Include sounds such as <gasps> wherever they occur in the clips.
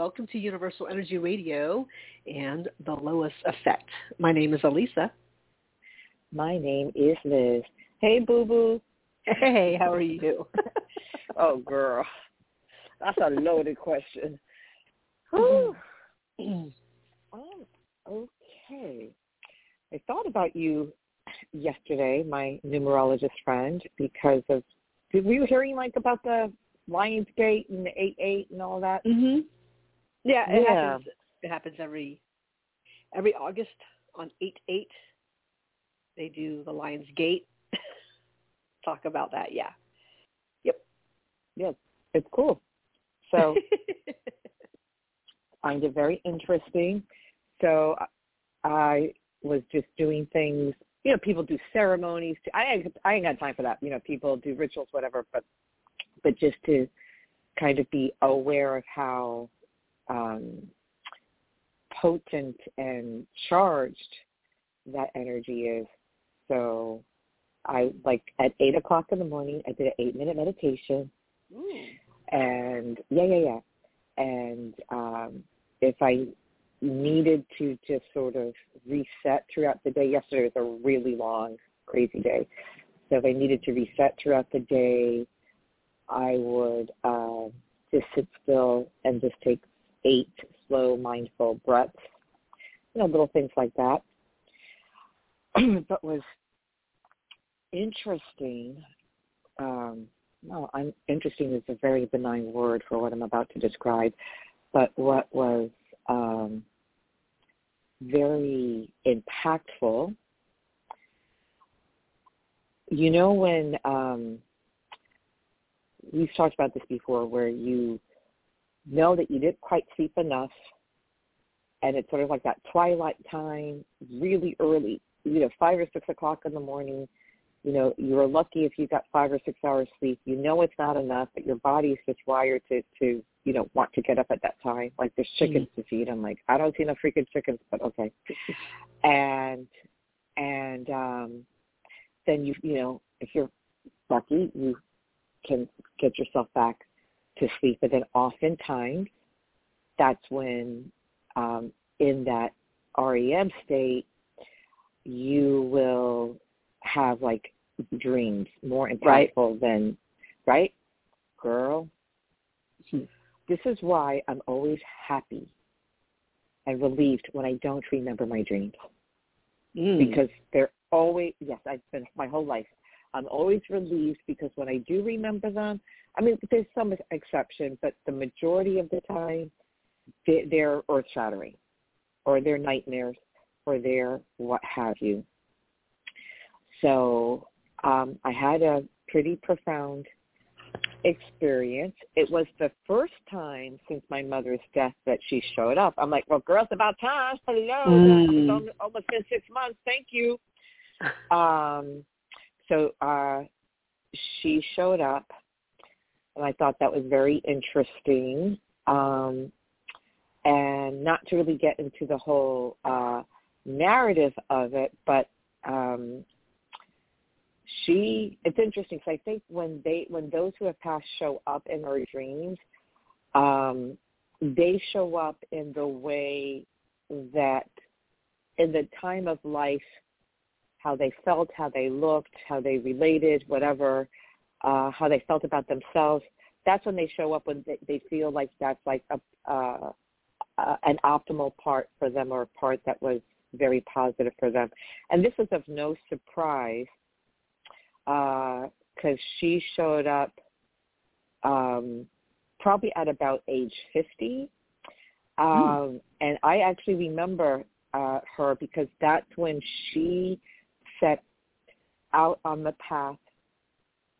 Welcome to Universal Energy Radio and the Lois Effect. My name is Alyssa. My name is Liz. Hey, Boo Boo. Hey, how are you? <laughs> oh, girl. That's a loaded question. um, <clears throat> okay. I thought about you yesterday, my numerologist friend, because of did were hearing like about the Lionsgate and the eight eight and all that. Mhm. Yeah, it Yeah. happens. It happens every every August on eight eight. They do the Lions Gate. <laughs> Talk about that. Yeah. Yep. Yeah, it's cool. So <laughs> find it very interesting. So I was just doing things. You know, people do ceremonies. I ain't, I ain't got time for that. You know, people do rituals, whatever. But but just to kind of be aware of how um, potent and charged that energy is. So I like at eight o'clock in the morning. I did an eight minute meditation, Ooh. and yeah, yeah, yeah. And um, if I needed to just sort of reset throughout the day, yesterday was a really long, crazy day. So if I needed to reset throughout the day, I would uh, just sit still and just take eight slow, mindful breaths. You know, little things like that. <clears throat> but was interesting. Um, no, I'm interesting is a very benign word for what I'm about to describe. But what was um, very impactful, you know, when um, we've talked about this before, where you know that you didn't quite sleep enough, and it's sort of like that twilight time, really early, you know, five or six o'clock in the morning. You know, you're lucky if you got five or six hours sleep. You know it's not enough, but your body's just wired to to you know want to get up at that time. Like there's chickens mm-hmm. to feed. I'm like, I don't see enough freaking chickens, but okay. <laughs> and and um then you you know if you're lucky, you can get yourself back to sleep. But then oftentimes, that's when um, in that REM state, you will have like dreams more impactful Right. than right, girl. This is why I'm always happy and relieved when I don't remember my dreams Mm. because they're always yes i've been my whole life i'm always relieved because when i do remember them i mean there's some exception but the majority of the time they, they're earth shattering or they're nightmares or they're what have you so um i had a pretty profound experience. It was the first time since my mother's death that she showed up. I'm like, well, girl, it's about time. Hello. Mm. It's almost- almost been six months. Thank you. <laughs> Um, so uh, she showed up, and I thought that was very interesting. Um, and not to really get into the whole uh, narrative of it, but um, she it's interesting because I think when they when those who have passed show up in our dreams, um, they show up in the way that in the time of life, how they felt, how they looked, how they related, whatever, uh, how they felt about themselves. That's when they show up when they, they feel like that's like a uh, uh, an optimal part for them or a part that was very positive for them. And this is of no surprise because uh, she showed up um, probably at about age 50. Um, mm. And I actually remember uh, her because that's when she set out on the path,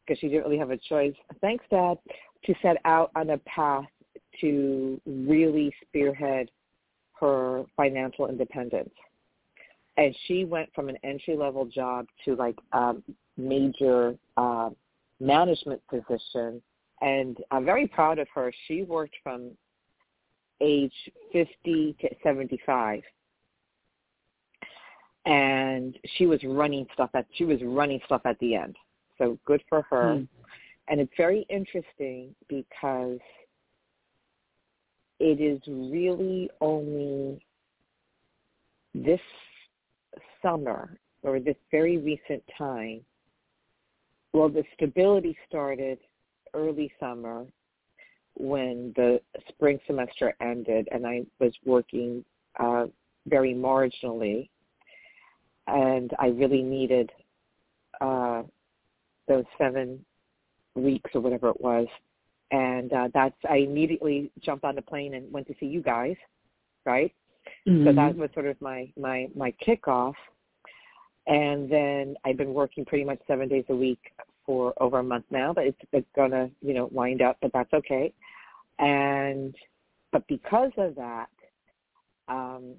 because she didn't really have a choice. Thanks, Dad, to set out on a path to really spearhead her financial independence. And she went from an entry level job to like a major uh, management position, and I'm very proud of her. She worked from age 50 to 75, and she was running stuff at she was running stuff at the end. So good for her. Hmm. And it's very interesting because it is really only this summer or this very recent time, well, the stability started early summer when the spring semester ended and I was working uh, very marginally. And I really needed uh, those seven weeks or whatever it was. And uh, that's I immediately jumped on the plane and went to see you guys, right? Mm-hmm. So that was sort of my my my kickoff. And then I've been working pretty much seven days a week for over a month now, but it's, it's gonna you know wind up, but that's okay. And but because of that, um,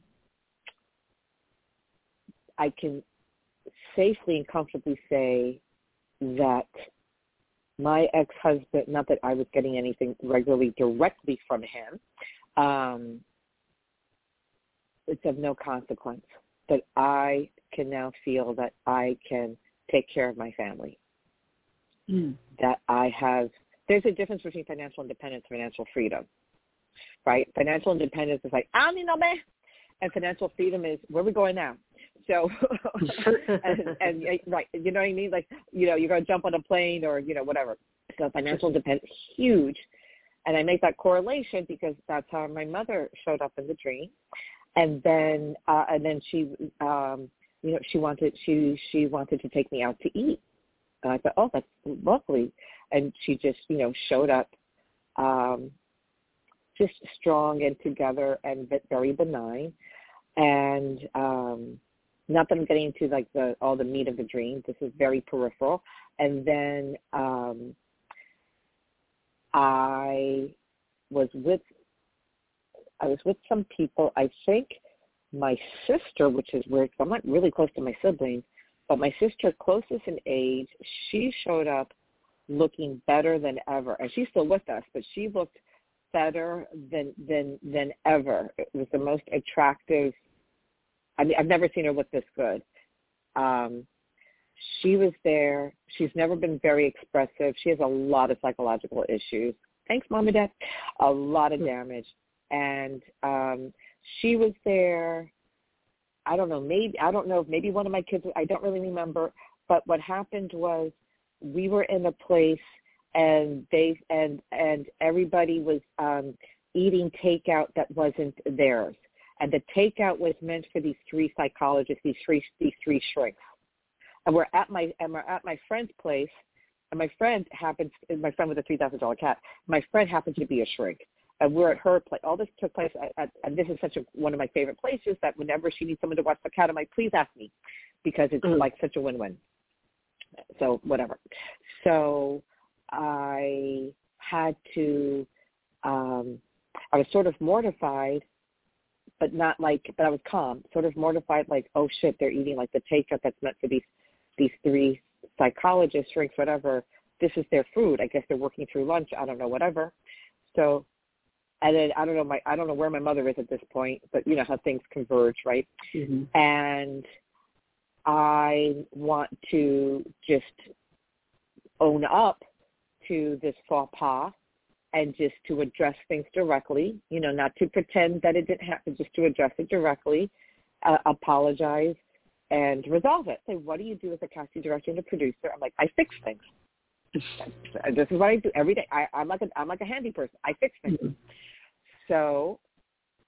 I can safely and comfortably say that my ex-husband, not that I was getting anything regularly directly from him, um, it's of no consequence. But I can now feel that I can take care of my family. Mm. That I have, there's a difference between financial independence and financial freedom, right? Financial independence is like, I don't know, man. And financial freedom is, where are we going now? So, <laughs> and, and right, you know what I mean? Like, you know, you're going to jump on a plane or, you know, whatever. So financial independence, huge. And I make that correlation because that's how my mother showed up in the dream. And then, uh, and then she, um, you know, she wanted, she, she wanted to take me out to eat. And I thought, oh, that's lovely. And she just, you know, showed up, um, just strong and together and very benign. And, um, not that I'm getting into like the all the meat of the dream. This is very peripheral. And then um, I was with I was with some people. I think my sister, which is weird. I'm not really close to my siblings, but my sister, closest in age, she showed up looking better than ever, and she's still with us, but she looked better than than than ever. It was the most attractive I mean, I've never seen her look this good. Um, she was there. She's never been very expressive. She has a lot of psychological issues. Thanks, mom and dad. A lot of damage, and um, she was there. I don't know. Maybe I don't know. if Maybe one of my kids. I don't really remember. But what happened was we were in a place, and they and and everybody was um, eating takeout that wasn't theirs and the takeout was meant for these three psychologists, these three these three shrinks. And we're at my and we're at my friend's place, and my friend happens my friend with a three thousand dollar cat. My friend happens to be a shrink, and we're at her place. All this took place, at, at, and this is such a one of my favorite places that whenever she needs someone to watch the cat, I'm like, please ask me, because it's mm. like such a win-win. So whatever. So I had to. um I was sort of mortified but not like, but I was calm, sort of mortified, like, oh shit, they're eating like the takeout that's meant for these these three psychologists, drinks, whatever. This is their food. I guess they're working through lunch. I don't know, whatever. So, and then I don't know my I don't know where my mother is at this point, but you know how things converge, right? Mm-hmm. And I want to just own up to this faux pas and just to address things directly, you know, not to pretend that it didn't happen, just to address it directly, uh, apologize, and resolve it. Say, what do you do as a casting director and a producer? I'm like, I fix things. <laughs> this is what I do every day. I, I'm like a I'm like a handy person. I fix things. Mm-hmm. So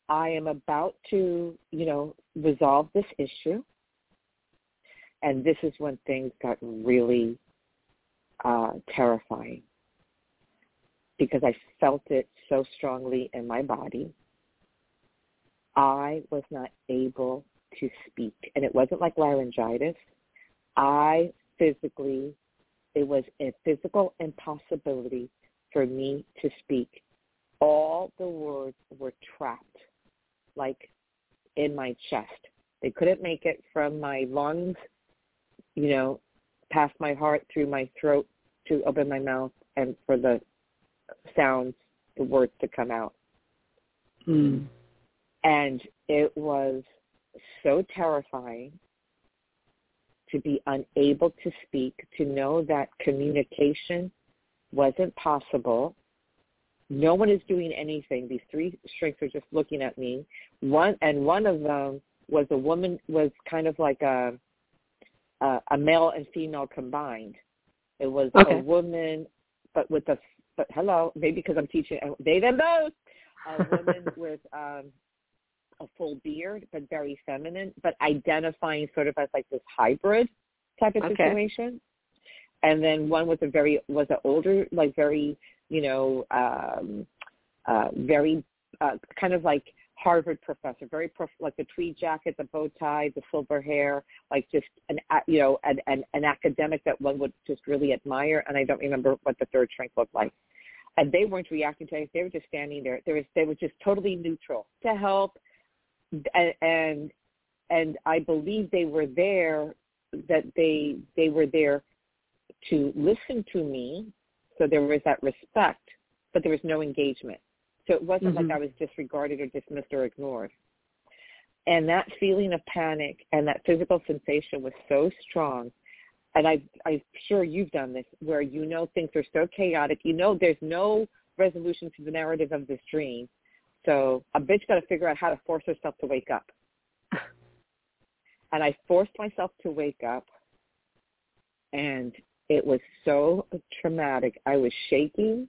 I am about to, you know, resolve this issue. And this is when things got really uh, terrifying because I felt it so strongly in my body. I was not able to speak. And it wasn't like laryngitis. I physically, it was a physical impossibility for me to speak. All the words were trapped, like in my chest. They couldn't make it from my lungs, you know, past my heart, through my throat to open my mouth, and for the sounds, the words to come out. Mm. And it was so terrifying to be unable to speak, to know that communication wasn't possible, No one is doing anything. These three shrinks are just looking at me. One and one of them was a woman was kind of like a a, a male and female combined. It was okay. a woman, but with a but hello, maybe because I'm teaching they them both. A <laughs> woman with um a full beard, but very feminine, but identifying sort of as like this hybrid type of Okay. situation. And then one was a very was an older, like very you know, um, uh, very uh, kind of like Harvard professor, very prof- like the tweed jacket, the bow tie, the silver hair, like just an you know an, an an academic that one would just really admire. And I don't remember what the third shrink looked like. And they weren't reacting to anything; they were just standing there. There was they were just totally neutral to help, and and, and I believe they were there that they they were there to listen to me. So there was that respect, but there was no engagement. So it wasn't Mhm. like I was disregarded or dismissed or ignored. And that feeling of panic and that physical sensation was so strong. And I, I'm sure you've done this, where you know things are so chaotic. You know there's no resolution to the narrative of this dream. So a bitch got to figure out how to force herself to wake up. And I forced myself to wake up, and it was so traumatic. I was shaking.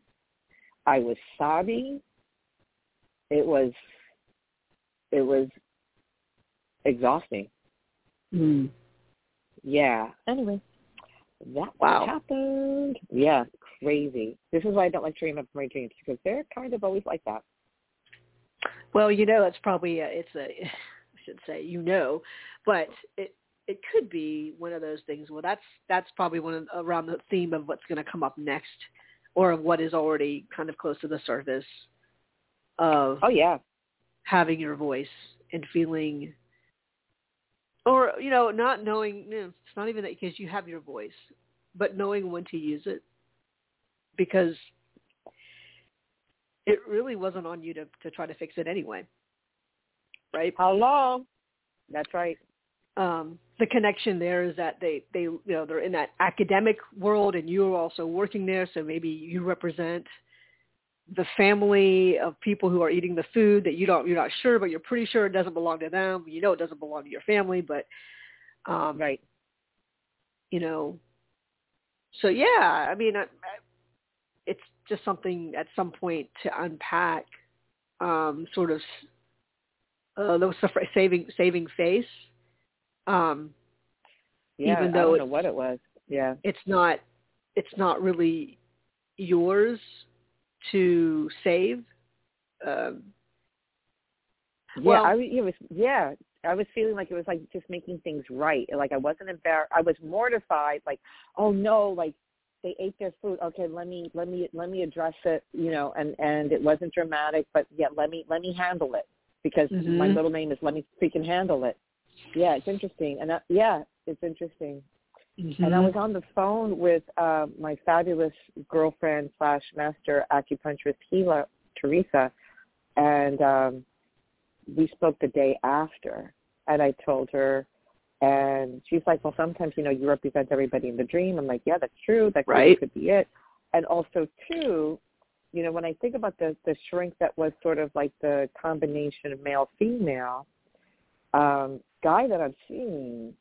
I was sobbing. It was it was exhausting. Mm. Yeah. Anyway, that Wow. happened. Yeah, crazy. This is why I don't like dreaming up my dreams because they're kind of always like that. Well, you know, it's probably a, it's a <laughs> I should say you know, but it it could be one of those things. Well, that's that's probably one of, around the theme of what's going to come up next, or of what is already kind of close to the surface of Oh yeah. having your voice and feeling, or you know, not knowing. You know, it's not even that because you have your voice, but knowing when to use it, because it really wasn't on you to to try to fix it anyway, right? Hello. That's right. um, the connection there is that they they you know they're in that academic world and you're also working there so maybe you represent the family of people who are eating the food that you don't you're not sure but you're pretty sure it doesn't belong to them you know it doesn't belong to your family but um Right. you know so yeah i mean I, I, it's just something at some point to unpack um sort of uh those saving saving face um Yeah. Even I don't know what it was. Yeah. it's not it's not really yours to save um Yeah, I was, it was yeah. I was feeling like it was like just making things right. Like I wasn't embarrassed. I was mortified. Like, oh no, like they ate their food. Okay, let me let me let me address it. You know, and and it wasn't dramatic, but yeah, let me let me handle it because my Mhm. middle name is let me freaking handle it. Yeah, it's interesting, and that, yeah, it's interesting. And I was on the phone with uh, my fabulous girlfriend slash master acupuncturist healer, Teresa, and um, we spoke the day after. And I told her, and she's like, "Well, sometimes you know you represent everybody in the dream." I'm like, "Yeah, that's true. That could, Right. could be it." And also, too, you know, when I think about the the shrink that was sort of like the combination of male female, um, guy that I'm seeing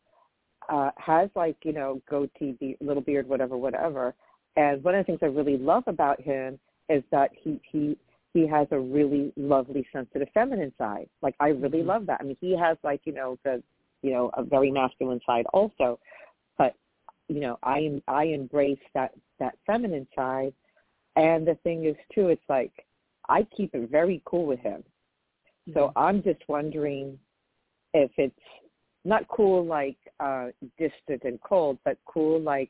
uh, has like you know goatee, be- little beard, whatever, whatever. And one of the things I really love about him is that he he he has a really lovely, sensitive, feminine side. Like I really Mhm. love that. I mean, he has like you know the you know a very masculine side also, but you know I I embrace that that feminine side. And the thing is too, it's like I keep it very cool with him. So I'm just wondering if it's not cool like uh distant and cold, but cool like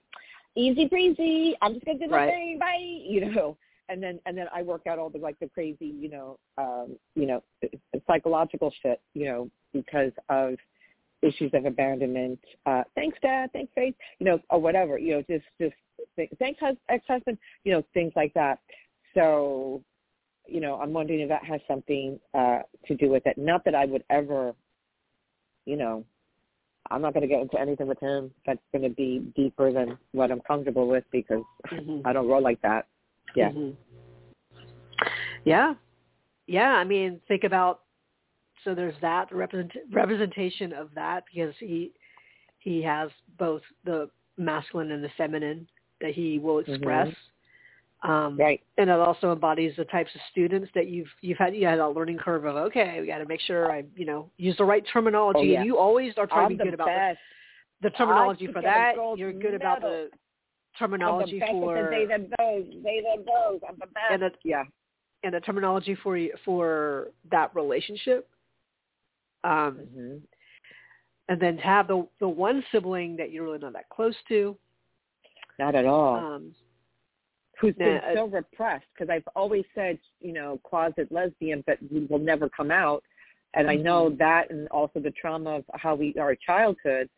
easy breezy. I'm just gonna do my Right. thing, bye. <laughs> You know, and then and then I work out all the like the crazy, you know, um, you know, psychological shit, you know, because of issues of abandonment. Uh, thanks, Dad. Thanks, Faith. You know, or whatever. You know, just just th- thanks, ex-husband. You know, things like that. So, you know, I'm wondering if that has something uh, to do with it. Not that I would ever, you know, I'm not going to get into anything with him that's going to be deeper than what I'm comfortable with because Mhm. I don't roll like that. Yeah. Mhm. Yeah, yeah. I mean, think about so there's that represent, representation of that because he he has both the masculine and the feminine that he will express. Mm-hmm. Um, right. And it also embodies the types of students that you've you've had you had a learning curve of okay, we got to make sure I you know use the right terminology. Oh, yeah. And you always are trying I'm to be good about the, the terminology for that. You're good about the terminology the best for they them those, they them those. I'm the best. and the yeah. and the terminology for for that relationship. Um, hmm and then to have the the one sibling that you're really not that close to. Not at all. Um, Who's been nah, so repressed? Because I've always said, you know, closet lesbian, but we will never come out. And I know Mhm. that, and also the trauma of how we our childhood.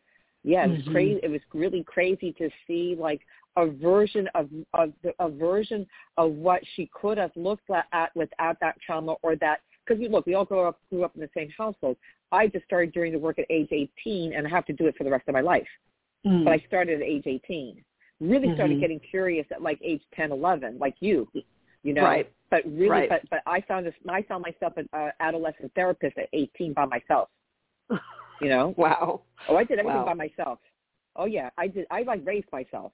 Yeah, it was Mhm. crazy. It was really crazy to see like a version of of the, a version of what she could have looked at, at without that trauma or that. Because we look, we all grew up grew up in the same household. I just started doing the work at age 18, and I have to do it for the rest of my life. mm. But I started at age 18. Really started Mhm. getting curious at like age 10, 11, like you, you know. Right. But really, Right. but but I found this. I found myself an uh, adolescent therapist at 18 by myself. <laughs> You know. wow. Oh, I did everything Wow. by myself. Oh yeah, I did. I like raised myself.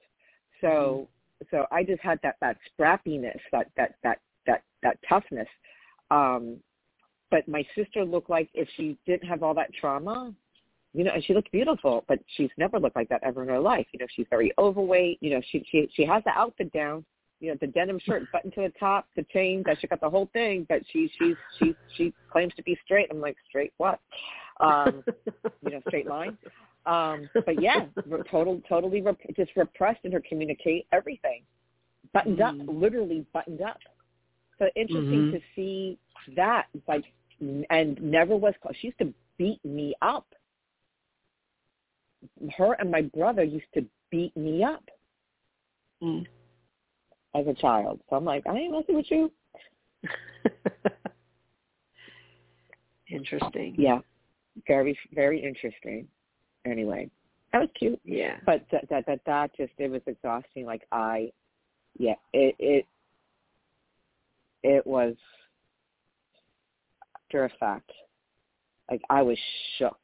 So Mm-hmm. so I just had that that scrappiness, that that that that that toughness. Um, but my sister looked like if she didn't have all that trauma, you know, and she looked beautiful, but she's never looked like that ever in her life. You know, she's very overweight. You know, she she she has the outfit down. You know, the denim shirt buttoned to the top, the chain. That she got the whole thing, but she she's she she claims to be straight. I'm like, straight what? Um, you know, straight line. Um, but yeah, total, totally rep- just repressed in her communicate everything, buttoned Mm. up, literally buttoned up. So interesting Mhm. to see that, like, and never was. She used to beat me up. Her and my brother used to beat me up Mm. as a child. So I'm like, I ain't messing with you. <laughs> Interesting. Yeah, very, very interesting. Anyway, that was cute. Yeah. but that that that that just it was exhausting like i yeah it it it was after a fact like i was shook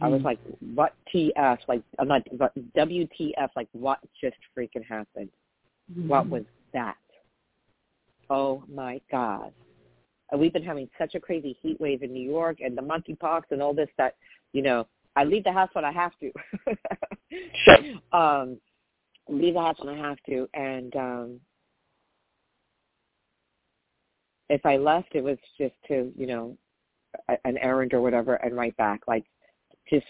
i was Mhm. like what tf like i'm not wtf like what just freaking happened what Mhm. was that oh my god and we've been having such a crazy heat wave in new york and the monkeypox and all this that you know i leave the house when i have to Sure. <laughs> um leave the house when I have to and um if I left it was just to, you know, an errand or whatever and right back. Like just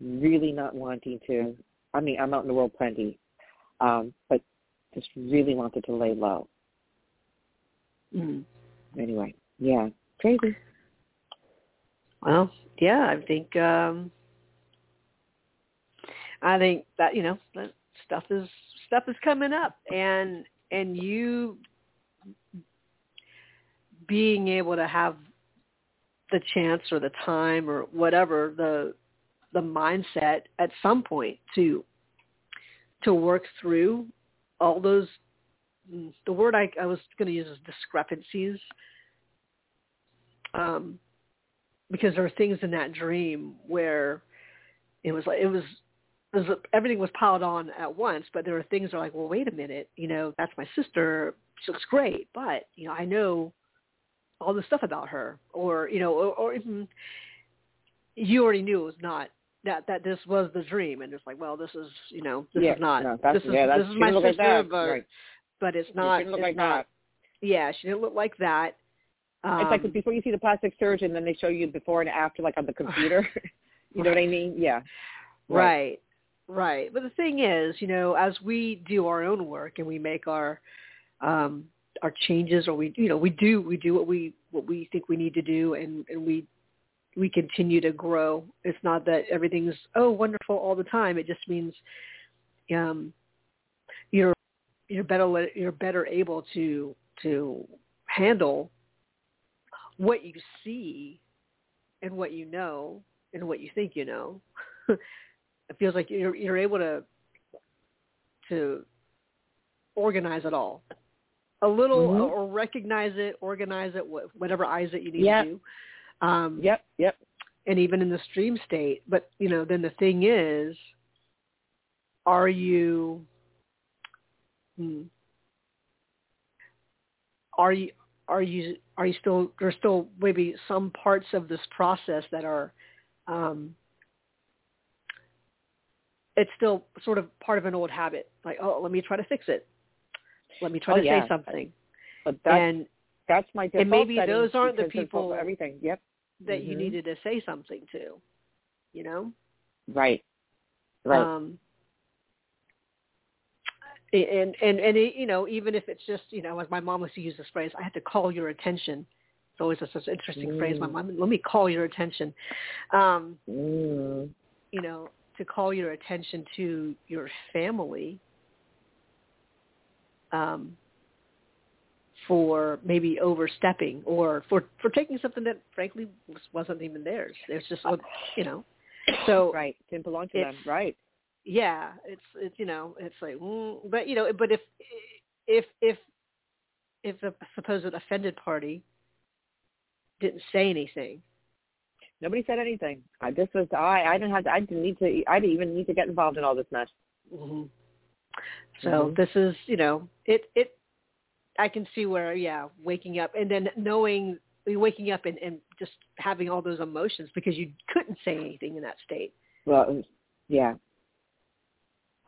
really not wanting to I mean, I'm out in the world plenty. Um, but just really wanted to lay low. Mm. Anyway. Yeah. Crazy. Well, yeah, I think um I think that you know that stuff is stuff is coming up, and and you being able to have the chance or the time or whatever the the mindset at some point to to work through all those the word I, I was going to use is discrepancies um, because there are things in that dream where it was like it was it was everything was piled on at once, but there were things that are like, well, wait a minute, you know, that's my sister. She looks great, but you know, I know all this stuff about her, or you know, or, or even you already knew it was not that that this was the dream, and it's like, well, this is you know, this yeah, is not no, this is yeah, this is my sister, like that. but right. but it's not. She didn't look it's like not, that. Yeah, she didn't look like that. Um, it's like before you see the plastic surgeon, then they show you before and after, like on the computer. <laughs> you know what I mean? Yeah. Right. Right. But the thing is, you know, as we do our own work and we make our um our changes or we you know, we do we do what we what we think we need to do and, and we we continue to grow. It's not that everything's oh wonderful all the time. It just means um you're you're better you're better able to to handle what you see and what you know and what you think you know. <laughs> it feels like you're you're able to to organize it all a little Mhm. or recognize it, organize it, whatever eyes that you need Yep. to do. Um, Yep, yep. and even in the stream state. But you know, then the thing is, are you, hmm, are you, are you, are you still? There's still maybe some parts of this process that are, um, it's still sort of part of an old habit. Like, oh, let me try to fix it. Let me try Oh, to yeah. say something. But that's and that's my and maybe those aren't the people- everything. Yep. that you Mhm. needed to say something to, you know? Right. Right. Um, and and and it, you know, even if it's just you know, as my mom used to use this phrase, I had to call your attention. It's always a, such an interesting phrase. My Mm. mom, let me call your attention. Um, mm. you know, to call your attention to your family um, for maybe overstepping or for for taking something that frankly was, wasn't even theirs. There's just you know, so Right. Didn't belong to them. Right. yeah, it's it's you know it's like, mm, but you know, but if if if if the supposed offended party didn't say anything, Nobody said anything. I this was I. I didn't have. To, I didn't need to. I didn't even need to get involved in all this mess. hmm so Mhm. this is you know it it I can see where yeah waking up and then knowing waking up and, and just having all those emotions because you couldn't say anything in that state. Well, yeah.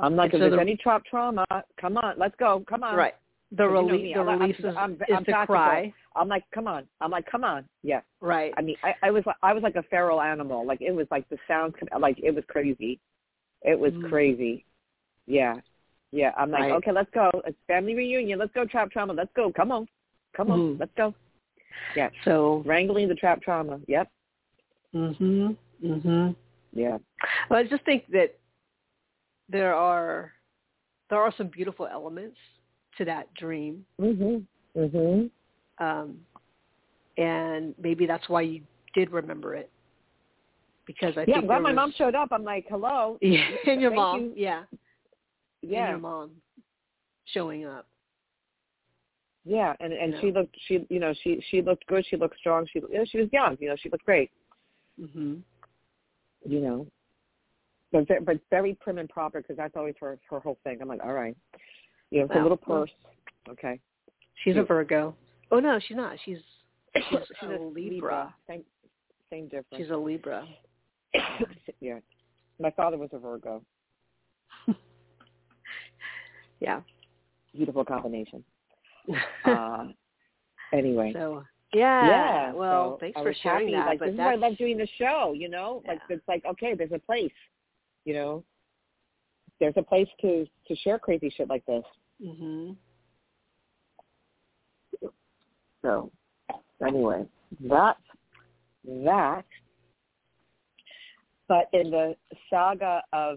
I'm like, if there's the- any trap trauma, come on, let's go, come on. right. The 'Cause you know release the I'm- I'm- release is, I'm- is I'm to cry. I'm like, come on. I'm like, come on. Yeah. Right. I mean, I, I was I was like a feral animal. Like it was like the sound, like it was crazy. It was Mm. crazy. Yeah, yeah. I'm like, Right. okay, let's go. It's family reunion. Let's go trap trauma. Let's go. Come on, come on. Mhm. Let's go. Yeah, So wrangling the trap trauma. Yep. mhm. Mhm. Yeah. Well, I just think that there are there are some beautiful elements to that dream, Mhm. Mhm. um, and maybe that's why you did remember it because I Yeah, think I'm glad my was, mom showed up. I'm like, hello. <laughs> Yeah, and your Thank mom, you. yeah, Yeah. your mom showing up. Yeah, and and You she looked she you know she she looked good. She looked strong. She you know, she was young. You know she looked great. hmm You know, but but very prim and proper because that's always her her whole thing. I'm like, all right, you know, it's a little purse. Okay, She's a Virgo. Oh no, she's not. She's <coughs> she's, she's Oh, a Libra. Same same difference. She's a Libra. <coughs> yeah, my father was a Virgo. Yeah. Beautiful combination. <laughs> Uh, anyway. so yeah. yeah. Well, so thanks I for sharing happy. that. Like but this is why I love doing the show. You know, like Yeah. it's like okay, there's a place. You know, there's a place to to share crazy shit like this. mhm. So anyway, that that. But in the saga of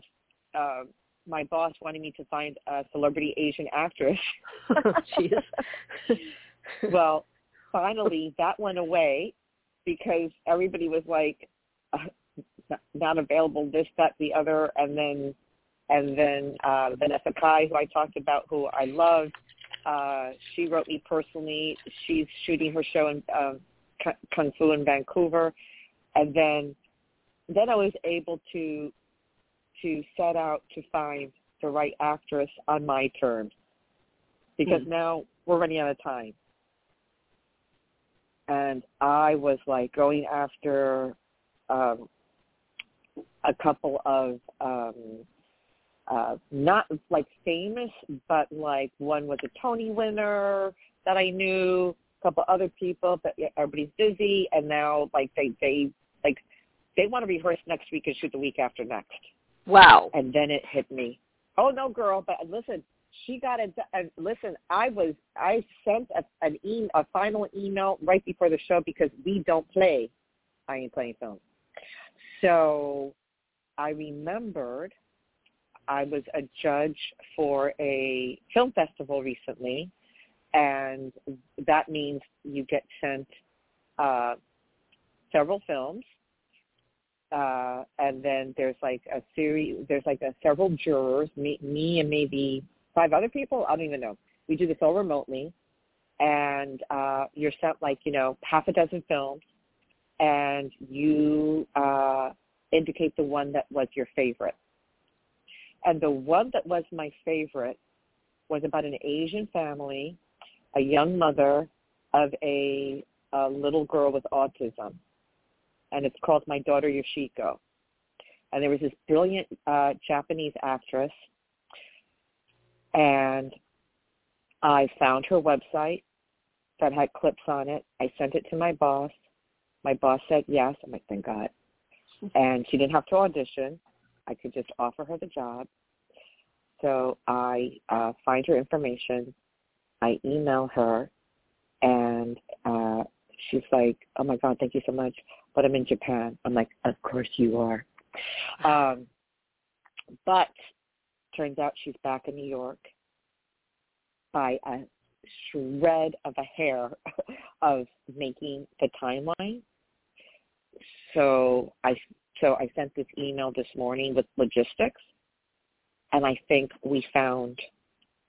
uh, my boss wanting me to find a celebrity Asian actress, <laughs> Jeez. <laughs> <laughs> well, finally that went away because everybody was like uh, not- available, this, that, the other, and then and then uh, Vanessa Kai, who I talked about, who I love, uh, she wrote me personally. She's shooting her show in um, Kung- Kung Fu in Vancouver, and then then I was able to to set out to find the right actress on my terms. Because Hmm. now we're running out of time. And I was like going after um, a couple of um, uh, not like famous, but like one was a Tony winner that I knew, a couple other people, but everybody's busy, and now like they they like they want to rehearse next week and shoot the week after next, wow. and then it hit me. Oh no, girl! But listen, she got it. And listen, I was I sent a, an e- a final email right before the show because we don't play. I ain't playing film. So I remembered I was a judge for a film festival recently, and that means you get sent uh, several films uh, and then there's like a series, there's like a several jurors, me, me and maybe five other people. I don't even know. We do this all remotely, and uh, you're sent like you know half a dozen films, and you uh, indicate the one that was your favorite. And the one that was my favorite was about an Asian family, a young mother of a, a little girl with autism, and it's called My Daughter Yoshiko. And there was this brilliant uh, Japanese actress, and I found her website that had clips on it. I sent it to my boss. My boss said yes. I'm like, thank God. <laughs> And she didn't have to audition. I could just offer her the job. So I uh, find her information. I email her, and uh, she's like, "Oh my God, thank you so much." But I'm in Japan. I'm like, "Of course you are." Um, but turns out she's back in New York by a shred of a hair <laughs> of making the timeline. So I so I sent this email this morning with logistics, and I think we found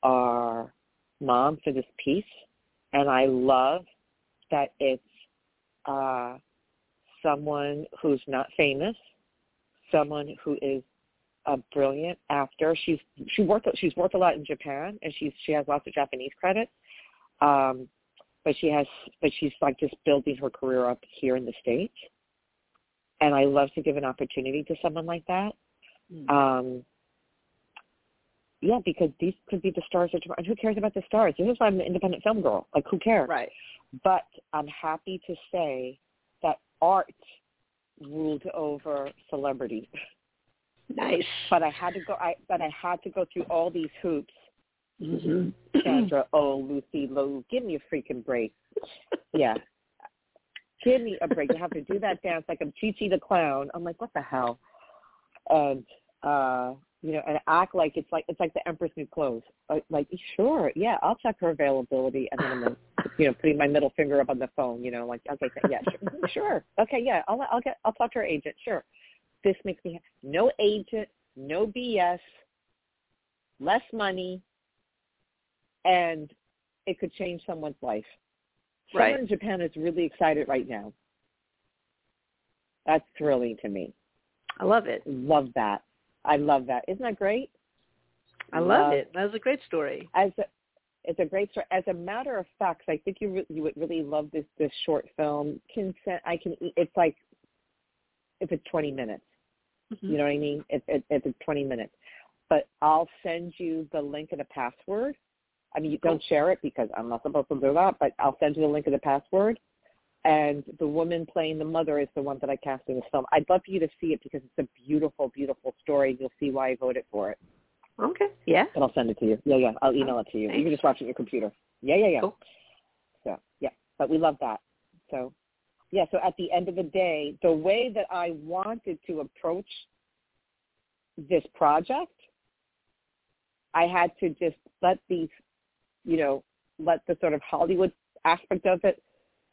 our mom for this piece. And I love that it's uh, someone who's not famous, someone who is a brilliant actor. She's she worked she's worked a lot in Japan, and she's she has lots of Japanese credit. Um, but she has but she's like just building her career up here in the states. And I love to give an opportunity to someone like that. Mm-hmm. Um, yeah, because these could be the stars of tomorrow. And who cares about the stars? This is why I'm an independent film girl. Like, who cares? Right. But I'm happy to say art ruled over celebrity. Nice. But I had to go. I but I had to go through all these hoops. Mm-hmm. Sandra, oh Lucy Liu, give me a freaking break. Yeah, give me a break. You have to do that dance like I'm Chi Chi the clown. I'm like, what the hell? And uh you know, and act like it's like it's like the Empress New Clothes. Like, sure, yeah, I'll check her availability, and then I'm, you know, putting my middle finger up on the phone. You know, like okay, yeah, sure, mm-hmm, sure, okay, yeah, I'll I'll get I'll talk to her agent. Sure, this makes me no agent, no BS, less money, and it could change someone's life. Right. Someone in Japan is really excited right now. That's thrilling to me. I love it. Love that. I love that. Isn't that great? I love it. That was a great story. As a, it's a great story. As a matter of fact, I think you re- you would really love this this short film. Consent. I can. It's like if it's twenty minutes. Mm-hmm. You know what I mean? If it, if it's twenty minutes, but I'll send you the link and the password. I mean, you don't share it because I'm not supposed to do that, but I'll send you the link and the password and the woman playing the mother is the one that I cast in this film. I'd love for you to see it because it's a beautiful, beautiful story. You'll see why I voted for it. Okay. Yeah. And I'll send it to you. Yeah, yeah. I'll email it to you. Thanks. You can just watch it on your computer. Yeah, yeah, yeah. Cool. So yeah, but we love that. So yeah. So at the end of the day, the way that I wanted to approach this project, I had to just let these, you know, let the sort of Hollywood aspect of it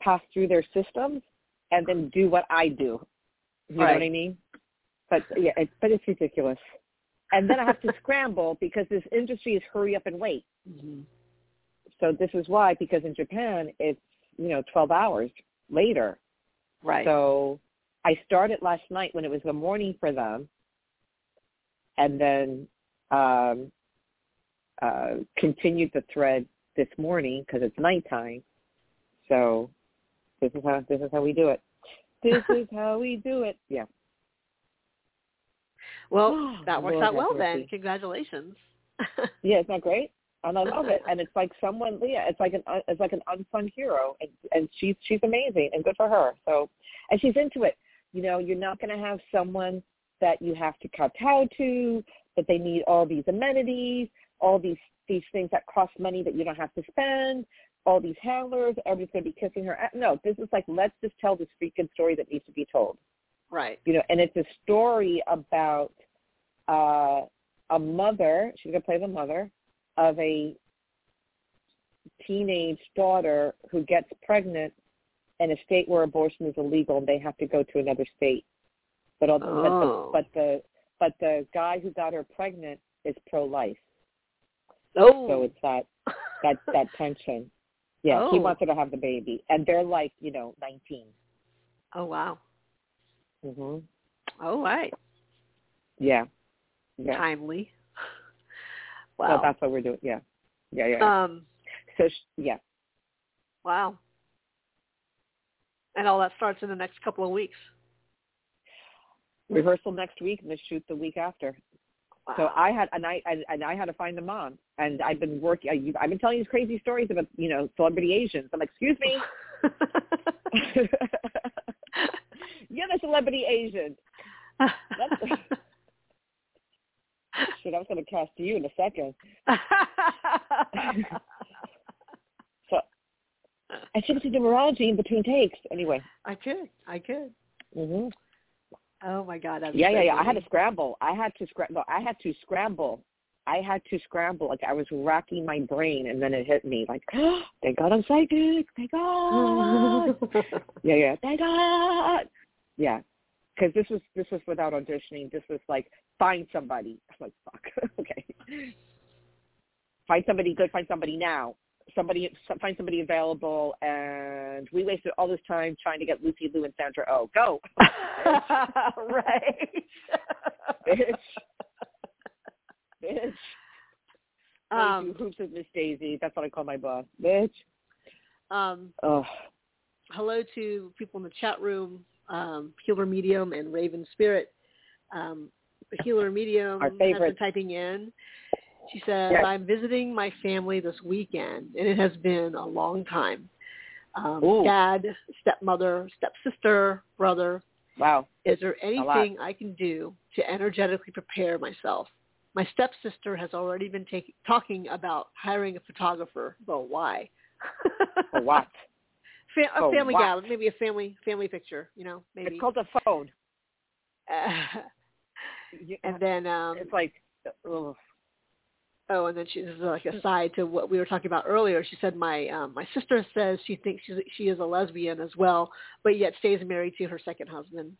pass through their systems and then do what I do. You right. know what I mean? But yeah, it's, but it's ridiculous. And then I have to <laughs> scramble because this industry is hurry up and wait. Mm-hmm. So this is why, because in Japan it's you know 12 hours later. Right. So I started last night when it was the morning for them, and then um, uh, continued the thread this morning because it's nighttime. So this is how this is how we do it. <laughs> This is how we do it. Yeah. Well, <sighs> that works Lord out well then. Congratulations. <laughs> Yeah, it's not great, and I love <laughs> it. And it's like someone, Leah. it's like an uh, it's like an unsung hero, and and she's she's amazing, and good for her. So, and she's into it. You know, you're not going to have someone that you have to kowtow to, that they need all these amenities, all these these things that cost money that you don't have to spend, all these handlers, everybody's going to be kissing her. No, this is like let's just tell this freaking story that needs to be told. right. You know, and it's a story about uh, a mother. She's going to play the mother of a teenage daughter who gets pregnant in a state where abortion is illegal, and they have to go to another state. But all, Oh. but, the, but the but the guy who got her pregnant is pro-life, Oh. so it's that that that tension. Yeah, oh. he wants her to have the baby, and they're like, you know, nineteen. Oh wow. Mhm. All right. Yeah. Yeah. Timely. So <laughs> Wow. that's what we're doing. Yeah. Yeah. Yeah. yeah. um. so sh- yeah. Wow. And all that starts in the next couple of weeks. Rehearsal next week and the shoot the week after. Wow. So I had and I and, and I had to find a mom, and I've been working. I've been telling these crazy stories about you know celebrity Asians. I'm like, excuse me, <laughs> <laughs> you're the celebrity Asian. <laughs> Shit, I was going to cast you in a second. So I should do numerology in between takes. Anyway. I could. I could. hmm Oh my god. That'd Yeah, be yeah, so yeah. I had to scramble. I had to scramble. I had to scramble. I had to scramble. Like I was racking my brain, and then it hit me. Like, oh, <gasps> thank God I'm psychic. Thank God. <laughs> yeah, yeah. Thank God. Yeah, because this was this was without auditioning. This was like find somebody. I'm like, fuck. <laughs> okay. Find somebody good. Find somebody now. Somebody find somebody available. And we wasted all this time trying to get Lucy Liu and Sandra Oh. Go. <laughs> right. Bitch. Bitch. <laughs> um, hoops with Miss Daisy. That's what I call my boss. Bitch. um, Oh, hello to people in the chat room, um, Healer Medium and Raven Spirit. Um, Healer Medium Our has been typing in. She says, Yes. I'm visiting my family this weekend, and it has been a long time. Um, dad, stepmother, stepsister, brother. wow. Is there anything I can do to energetically prepare myself? My stepsister has already been take, talking about hiring a photographer, but why? For what? <laughs> A For family what? gathering, maybe a family family picture, you know, maybe. It's called a phone. <laughs> Uh, and then, um, it's like, ugh. oh, and then she this is like a side to what we were talking about earlier. She said my um, my sister says she thinks she's, she is a lesbian as well, but yet stays married to her second husband.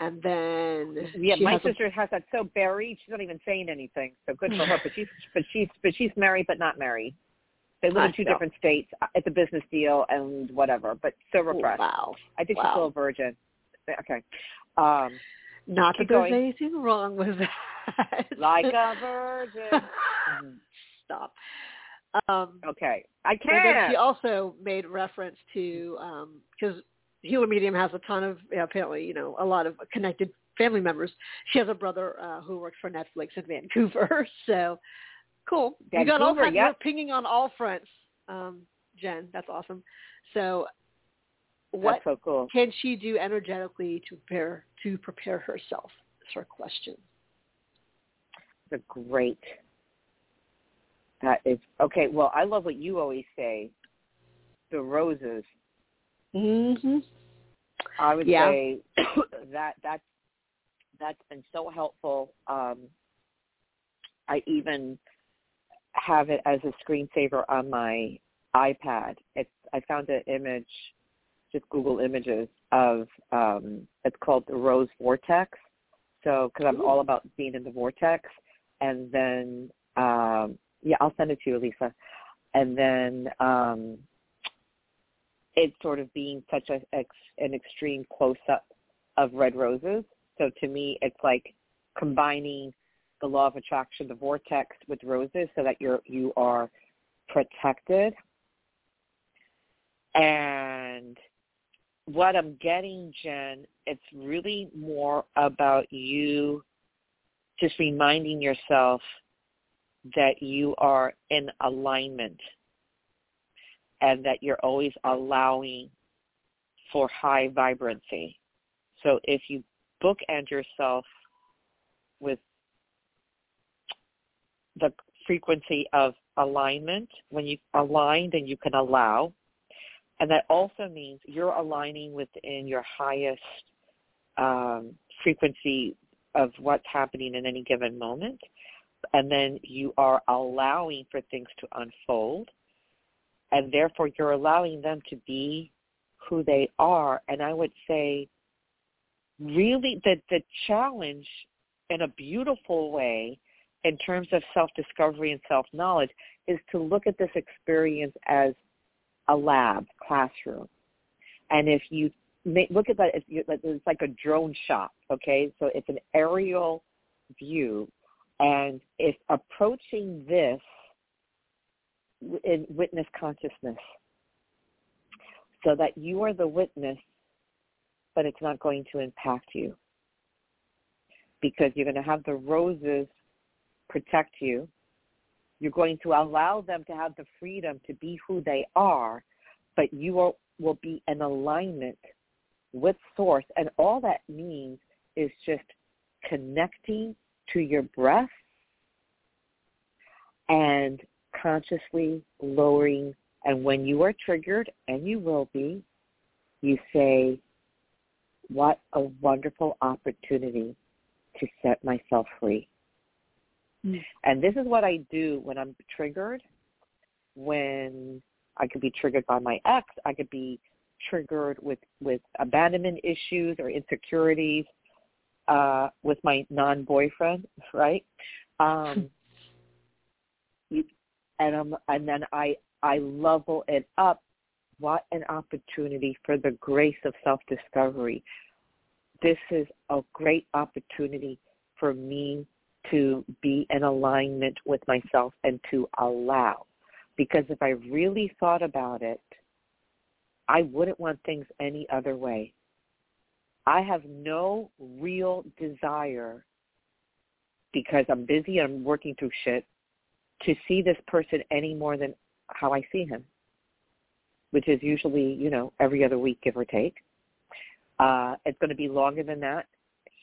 And then yeah. My has a- sister has that so buried. She's not even saying anything. So good for her. But she's <laughs> but she's but she's married but not married. They live in two know. different states. Uh, It's a business deal and whatever. But so repressed. wow. I think Wow. she's still a virgin. Okay. Um, Not that there's going. anything wrong with that. like a <laughs> virgin. Mhm. Stop. Um, Okay. I And then can't. she also made reference to because Healer Medium has a ton of apparently you know a lot of connected family members. She has a brother uh, who works for Netflix in Vancouver, <laughs> so cool. you got all Vancouver, kinds. yep. You're pinging on all fronts, um, Jen. That's awesome. So, what That's so cool. can she do energetically to prepare to prepare herself? Is her question. That's a great. That is okay. Well, I love what you always say. The roses. Mm-hmm. I would Yeah. say that that's that's been so helpful. Um, I even have it as a screensaver on my iPad. It's I found an image, just Google Images of um, it's called the Rose Vortex. So because I'm Ooh. all about being in the vortex, and then um, yeah, I'll send it to you, Lisa. And then um, it's sort of being such a, an extreme close up of red roses. So to me, it's like combining the law of attraction, the vortex, with roses, so that you're you are protected. And what I'm getting, Jen, it's really more about you just reminding yourself that you are in alignment and that you're always allowing for high vibrancy. So if you bookend yourself with the frequency of alignment, when you align, then you can allow. And that also means you're aligning within your highest um, frequency of what's happening in any given moment. And then you are allowing for things to unfold. And therefore, you're allowing them to be who they are. And I would say, really, the, the challenge in a beautiful way in terms of self-discovery and self-knowledge is to look at this experience as a lab classroom, and if you look at that, it's like a drone shot. Okay, so it's an aerial view, and if approaching this in witness consciousness, so that you are the witness, but it's not going to impact you because you're going to have the roses protect you. You're going to allow them to have the freedom to be who they are, but you are, will be in alignment with source. And all that means is just connecting to your breath and consciously lowering. And when you are triggered, and you will be, you say, what a wonderful opportunity to set myself free. Mm. And this is what I do when I'm triggered, when I could be triggered by my ex, I could be triggered with, with abandonment issues or insecurities uh, with my non-boyfriend, <laughs> right? Um, and, I'm, and then I, I level it up. What an opportunity for the grace of self-discovery this is a great opportunity for me to be in alignment with myself and to allow. Because if I really thought about it, I wouldn't want things any other way. I have no real desire because I'm busy and I'm working through shit to see this person any more than how I see him, which is usually, you know, every other week, give or take. Uh, it's going to be longer than that.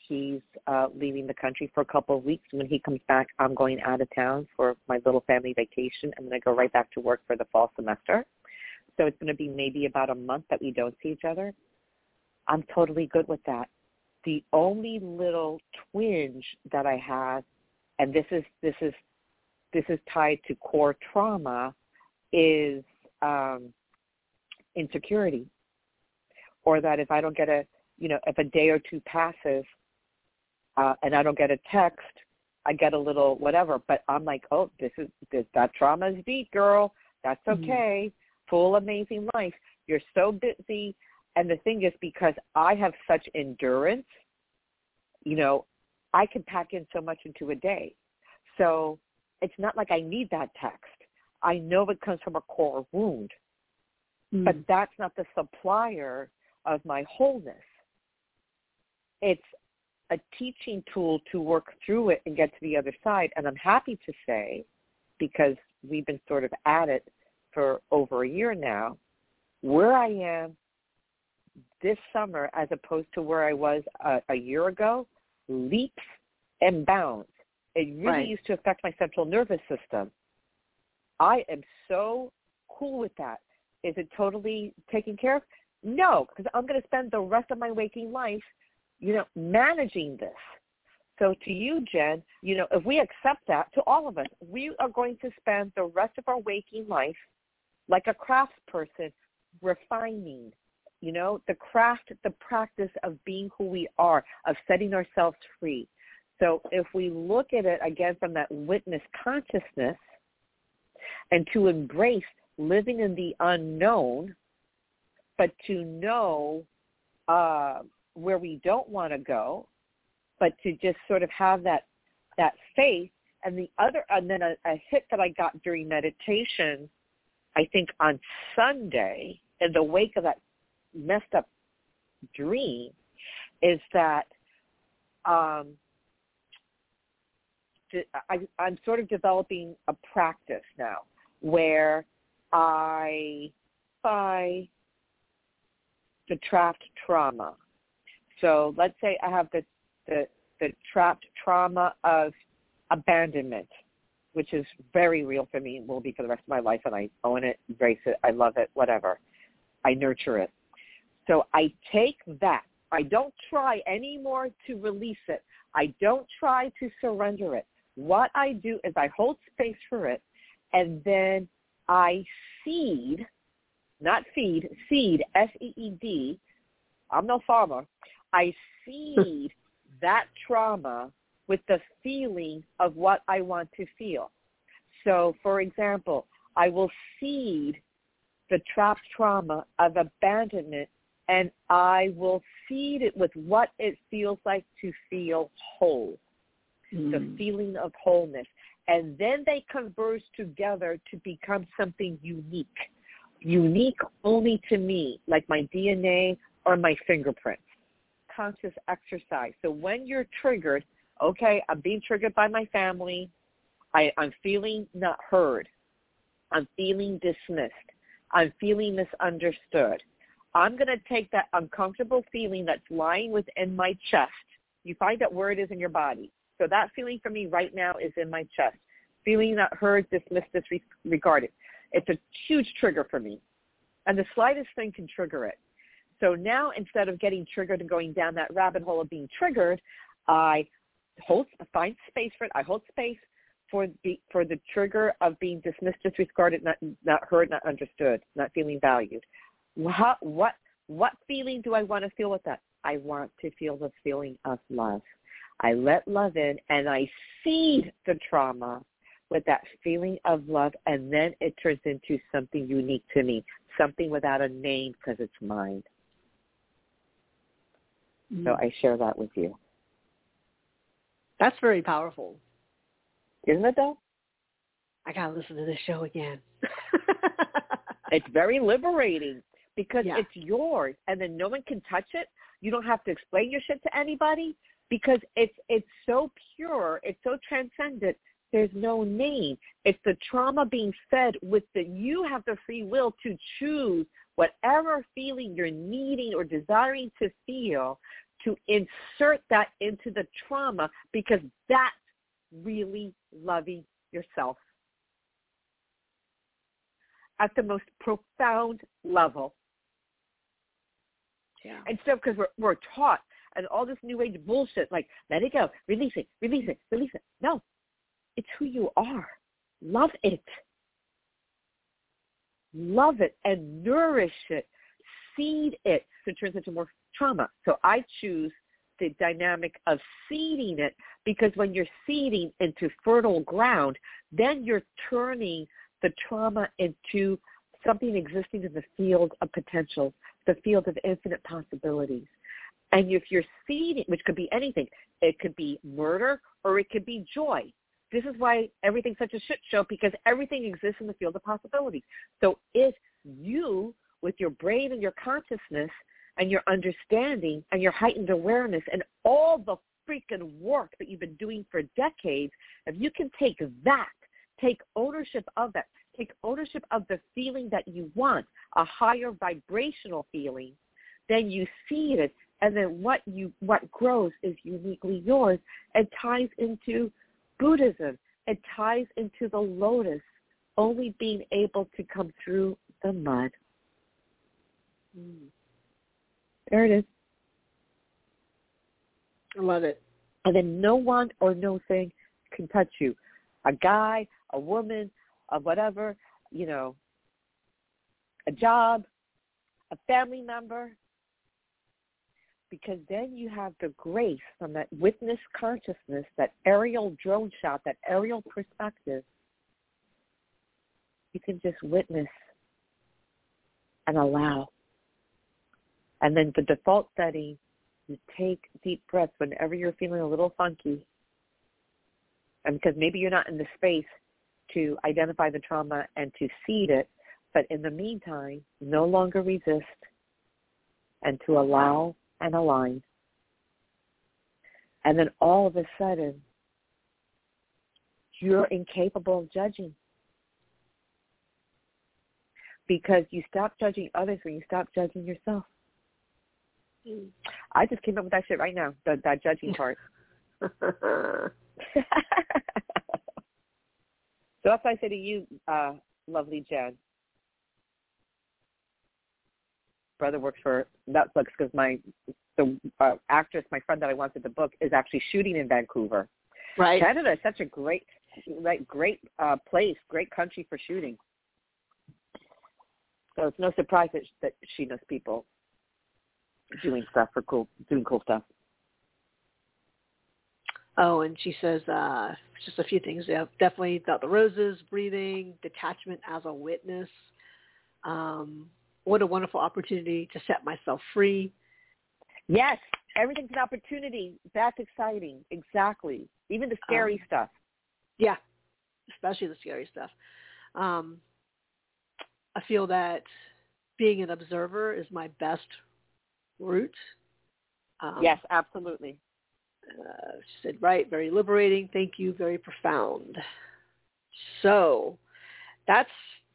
He's uh, leaving the country for a couple of weeks. When he comes back, I'm going out of town for my little family vacation. I'm going to go right back to work for the fall semester. So it's going to be maybe about a month that we don't see each other. I'm totally good with that. The only little twinge that I have, and this is this is this is tied to core trauma, is um, insecurity or that if I don't get a, you know, if a day or two passes uh, and I don't get a text, I get a little whatever. But I'm like, oh, this is this that trauma is deep, girl. That's mm-hmm. okay. Mm-hmm. Full amazing life. You're so busy. And the thing is, because I have such endurance, you know, I can pack in so much into a day. So it's not like I need that text. I know it comes from a core wound. Mm. But that's not the supplier of my wholeness. It's a teaching tool to work through it and get to the other side. And I'm happy to say, because we've been sort of at it for over a year now, where I am this summer as opposed to where I was a, a year ago leaps and bounds. It really right. used to affect my central nervous system. I am so cool with that. Is it totally taken care of? No, because I'm going to spend the rest of my waking life, you know, managing this. So to you, Jen, you know, if we accept that, to all of us, we are going to spend the rest of our waking life like a craftsperson refining, you know, the craft, the practice of being who we are, of setting ourselves free. So if we look at it again from that witness consciousness and to embrace living in the unknown, but to know uh, where we don't want to go, but to just sort of have that that faith. And the other, and then a, a hit that I got during meditation, I think on Sunday, in the wake of that messed up dream, is that um, I, I'm sort of developing a practice now where I, by the trapped trauma. So let's say I have the, the, the trapped trauma of abandonment, which is very real for me, will be for the rest of my life, and I own it, embrace it, I love it, whatever. I nurture it. So I take that. I don't try anymore to release it. I don't try to surrender it. What I do is I hold space for it, and then I seed not feed, seed, S-E-E-D. I'm no farmer. I seed <laughs> that trauma with the feeling of what I want to feel. So, for example, I will seed the trapped trauma of abandonment and I will feed it with what it feels like to feel whole, mm. the feeling of wholeness. And then they converge together to become something unique, unique only to me, like my DNA or my fingerprints. Conscious exercise. So when you're triggered, okay, I'm being triggered by my family. I, I'm feeling not heard. I'm feeling dismissed. I'm feeling misunderstood. I'm going to take that uncomfortable feeling that's lying within my chest. You find out where it is in your body. So that feeling for me right now is in my chest. Feeling not heard, dismissed, disregarded. It's a huge trigger for me. And the slightest thing can trigger it. So now instead of getting triggered and going down that rabbit hole of being triggered, I hold, find space for it. I hold space for the for the trigger of being dismissed, disregarded, not not heard, not understood, not feeling valued. What what what feeling do I want to feel with that? I want to feel the feeling of love. I let love in and I seed the trauma with that feeling of love and then it turns into something unique to me, something without a name because it's mine. Mm-hmm. So I share that with you. That's very powerful. Isn't it though? I gotta listen to this show again. <laughs> it's very liberating because yeah. it's yours and then no one can touch it. You don't have to explain your shit to anybody because it's it's so pure, it's so transcendent. There's no name. It's the trauma being fed with the you have the free will to choose whatever feeling you're needing or desiring to feel to insert that into the trauma because that's really loving yourself at the most profound level. Yeah. And so because we're, we're taught and all this new age bullshit, like let it go, release it, release it, release it. No, it's who you are. Love it. Love it and nourish it. Seed it so it turns into more trauma. So I choose the dynamic of seeding it because when you're seeding into fertile ground, then you're turning the trauma into something existing in the field of potential, the field of infinite possibilities. And if you're seeding, which could be anything, it could be murder or it could be joy. This is why everything's such a shit show because everything exists in the field of possibilities. So if you, with your brain and your consciousness and your understanding and your heightened awareness and all the freaking work that you've been doing for decades, if you can take that, take ownership of that, take ownership of the feeling that you want, a higher vibrational feeling, then you see it and then what you what grows is uniquely yours. It ties into Buddhism. It ties into the lotus, only being able to come through the mud. Mm. There it is. I love it. And then no one or no thing can touch you. A guy, a woman, a whatever, you know, a job, a family member, because then you have the grace from that witness consciousness, that aerial drone shot, that aerial perspective. You can just witness and allow. And then the default setting, you take deep breaths whenever you're feeling a little funky. And because maybe you're not in the space to identify the trauma and to seed it, but in the meantime, no longer resist and to allow and align. And then all of a sudden, you're incapable of judging. Because you stop judging others when you stop judging yourself. I just came up with that shit right now, the, that judging part. <laughs> <laughs> so that's why I say to you, uh, lovely Jen, brother works for Netflix because my the uh, actress, my friend that I wanted the book, is actually shooting in Vancouver. Right. Canada is such a great, like great uh, place, great country for shooting. So it's no surprise that that she knows people doing stuff for cool, doing cool stuff. Oh, and she says uh, just a few things. Yeah, definitely about the roses, breathing, detachment as a witness, Um, what a wonderful opportunity to set myself free. Yes, everything's an opportunity. That's exciting. Exactly. Even the scary um, stuff. Yeah, especially the scary stuff. Um, I feel that being an observer is my best route. Um, yes, absolutely. Uh, she said, right, very liberating. Thank you, very profound. So that's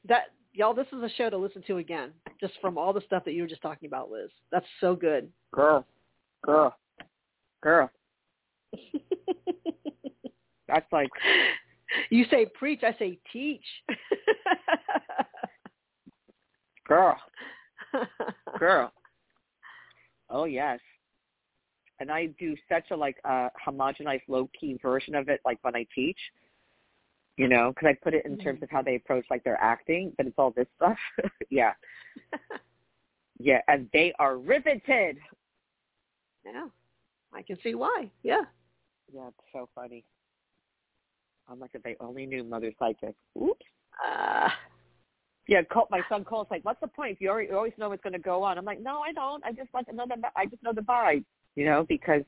that y'all this is a show to listen to again just from all the stuff that you were just talking about liz. That's so good. Girl. Girl. Girl. <laughs> That's like you say preach i say teach. <laughs> Girl. <laughs> Girl. Oh yes. And i do such a like uh homogenized low key version of it like when i teach you know, because I put it in terms mm-hmm. of how they approach like their acting, but it's all this stuff. <laughs> yeah. <laughs> yeah, and they are riveted. Yeah, I can see why. Yeah. Yeah, it's so funny. I'm like, if they only knew Mother Psychic. Oops. Uh, yeah, my son calls like, "What's the point? You, already, you always know what's going to go on." I'm like, "No, I don't. I just want to know the. I just know the vibe, you know, because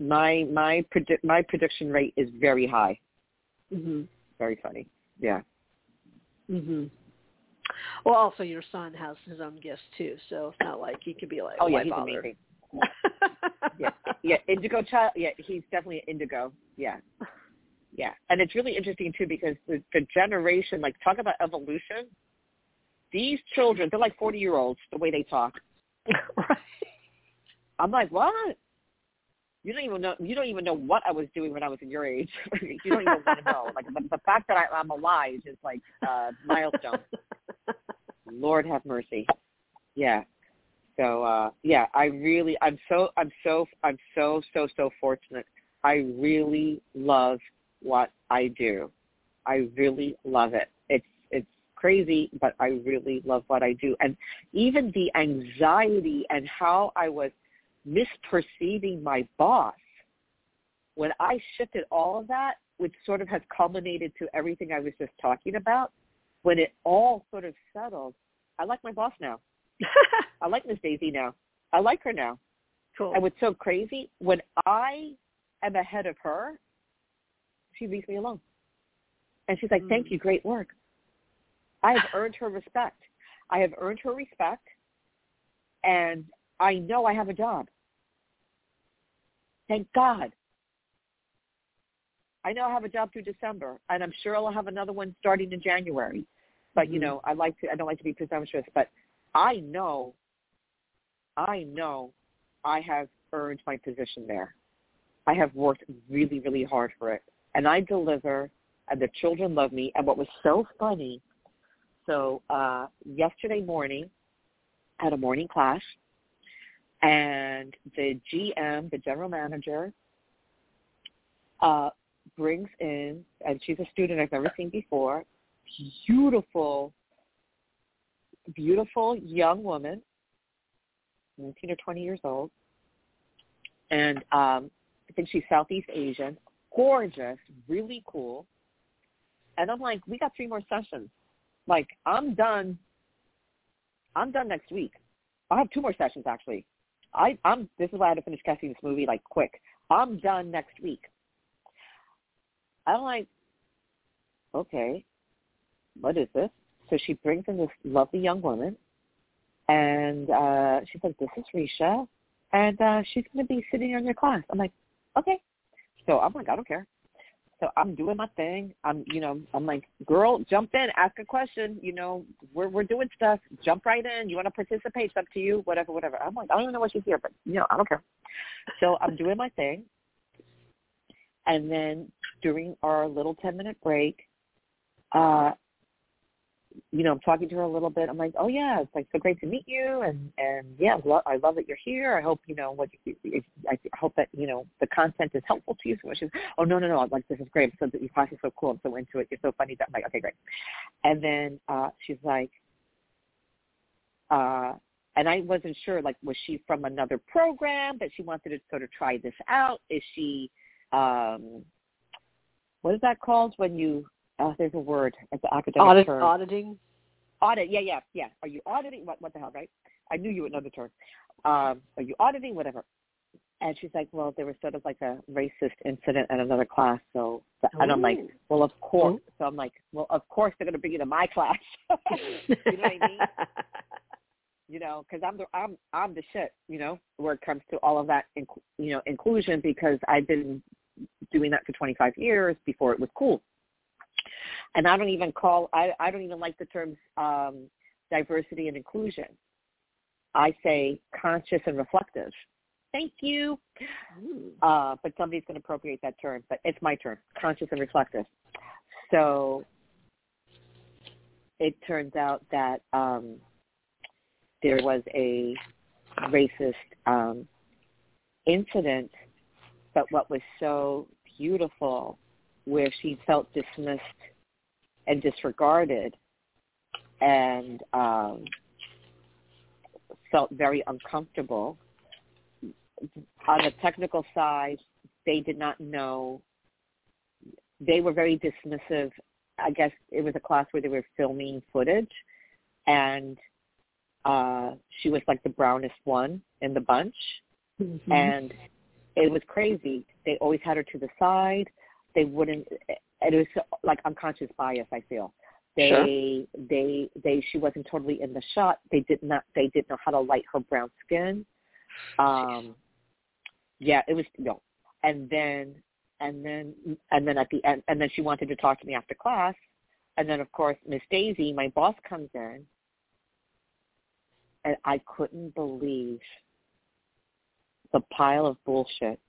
my my predict my prediction rate is very high. Mm-hmm. Very funny. Yeah. Mhm. Well, also your son has his own gifts too, so it's not like he could be like, oh yeah, he's bother? amazing. <laughs> yeah, yeah, indigo child. Yeah, he's definitely an indigo. Yeah, yeah, and it's really interesting too because the, the generation, like, talk about evolution. These children, they're like forty year olds the way they talk. <laughs> right. I'm like, what? You don't even know you don't even know what I was doing when I was in your age. <laughs> you don't even want to know. Like the, the fact that I, I'm alive is like uh milestone. <laughs> Lord have mercy. Yeah. So uh yeah, I really I'm so I'm so I'm so so so fortunate. I really love what I do. I really love it. It's it's crazy, but I really love what I do. And even the anxiety and how I was misperceiving my boss, when I shifted all of that, which sort of has culminated to everything I was just talking about, when it all sort of settled, I like my boss now. <laughs> I like Miss Daisy now. I like her now. Cool. And what's so crazy, when I am ahead of her, she leaves me alone. And she's like, mm. thank you, great work. I have earned her respect. I have earned her respect, and I know I have a job. Thank God. I know I have a job through December, and I'm sure I'll have another one starting in January. But mm-hmm. you know, I like to. I don't like to be presumptuous, but I know, I know, I have earned my position there. I have worked really, really hard for it, and I deliver, and the children love me. And what was so funny, so uh, yesterday morning, I had a morning class and the GM, the general manager, uh, brings in, and she's a student I've never seen before, beautiful, beautiful young woman, 19 or 20 years old, and um, I think she's Southeast Asian, gorgeous, really cool. And I'm like, we got three more sessions. Like, I'm done. I'm done next week. I have two more sessions actually. I, I'm. This is why I had to finish casting this movie like quick. I'm done next week. I'm like, okay, what is this? So she brings in this lovely young woman, and uh, she's like, this is Risha, and uh, she's going to be sitting in your class. I'm like, okay. So I'm like, I don't care. So I'm doing my thing. I'm, you know, I'm like, girl, jump in, ask a question. You know, we're we're doing stuff. Jump right in. You want to participate? It's up to you. Whatever, whatever. I'm like, I don't even know what she's here, but you know, I don't care. So I'm doing my thing. And then during our little ten minute break, uh, you know, I'm talking to her a little bit. I'm like, oh yeah, it's like so great to meet you, and and yeah, lo- I love that you're here. I hope you know what. You, I hope that you know the content is helpful to you. So she's, oh no no no, I'm like this is great. So your class is so cool. I'm so into it. You're so funny. That I'm like, okay, great. And then uh she's like, uh, and I wasn't sure like was she from another program that she wanted to sort of try this out? Is she, um, what is that called when you uh, there's a word. It's an academic Audit, term. Auditing. audit. Yeah, yeah, yeah. Are you auditing? What, what the hell, right? I knew you would know the term. Um, are you auditing? Whatever. And she's like, well, there was sort of like a racist incident at another class. So, and I'm like, well, of course. So I'm like, well, of course they're going to bring you to my class. <laughs> you know what I mean? <laughs> you know, because I'm the I'm I'm the shit. You know, where it comes to all of that, inc- you know, inclusion because I've been doing that for 25 years before it was cool. And I don't even call I I don't even like the terms um, diversity and inclusion. I say conscious and reflective. Thank you. Uh, but somebody's going to appropriate that term, but it's my term, conscious and reflective. So it turns out that um, there was a racist um, incident, but what was so beautiful where she felt dismissed and disregarded and um, felt very uncomfortable. On the technical side, they did not know. They were very dismissive. I guess it was a class where they were filming footage, and uh, she was like the brownest one in the bunch, mm-hmm. and it was crazy. They always had her to the side. They wouldn't. It was like unconscious bias. I feel they sure. they they she wasn't totally in the shot. They did not. They didn't know how to light her brown skin. Um, yeah, it was no. And then and then and then at the end and then she wanted to talk to me after class. And then of course Miss Daisy, my boss, comes in and I couldn't believe the pile of bullshit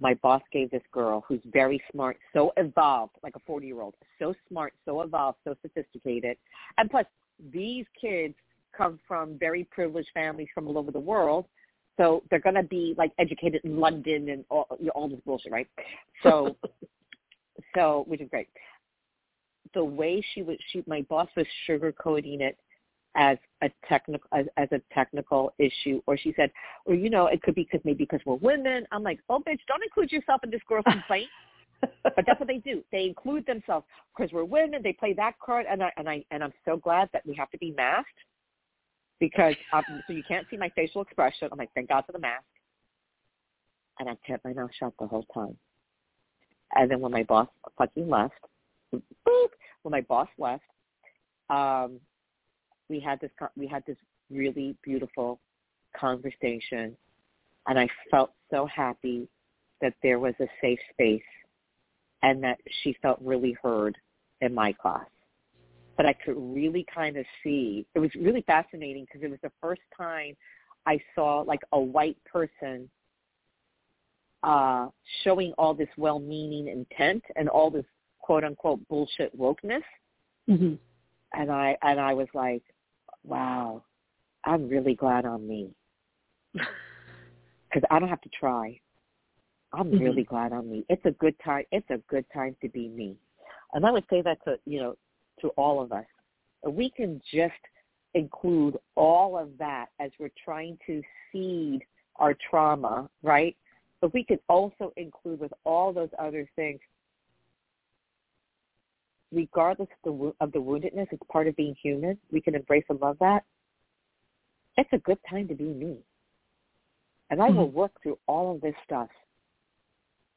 my boss gave this girl who's very smart, so evolved, like a 40 year old, so smart, so evolved, so sophisticated. And plus, these kids come from very privileged families from all over the world. So they're going to be like educated in London and all, you know, all this bullshit, right? So, <laughs> so, which is great. The way she was, she, my boss was sugarcoating it as a technical as, as a technical issue or she said or you know it could be because maybe because we're women. I'm like oh bitch don't include yourself in this girl's complaint. <laughs> But that's what they do. They include themselves because we're women. They play that card and i and i and i'm so glad that we have to be masked because um, so you can't see my facial expression. I'm like thank god for the mask. And i kept my mouth shut the whole time. And then when my boss fucking left <laughs> boop, when my boss left um we had this we had this really beautiful conversation and I felt so happy that there was a safe space and that she felt really heard in my class. But I could really kind of see, it was really fascinating because it was the first time I saw like a white person uh, showing all this well-meaning intent and all this quote unquote bullshit wokeness. Mm-hmm. And I, and I was like, wow, I'm really glad I'm me. <laughs> Because I don't have to try. I'm mm-hmm. really glad I'm me. It's a good time. It's a good time to be me. And I would say that to, you know, to all of us. We can just include all of that as we're trying to seed our trauma, right? But we could also include with all those other things regardless of the, of the woundedness, it's part of being human. We can embrace and love that. It's a good time to be me. And I mm-hmm. will work through all of this stuff,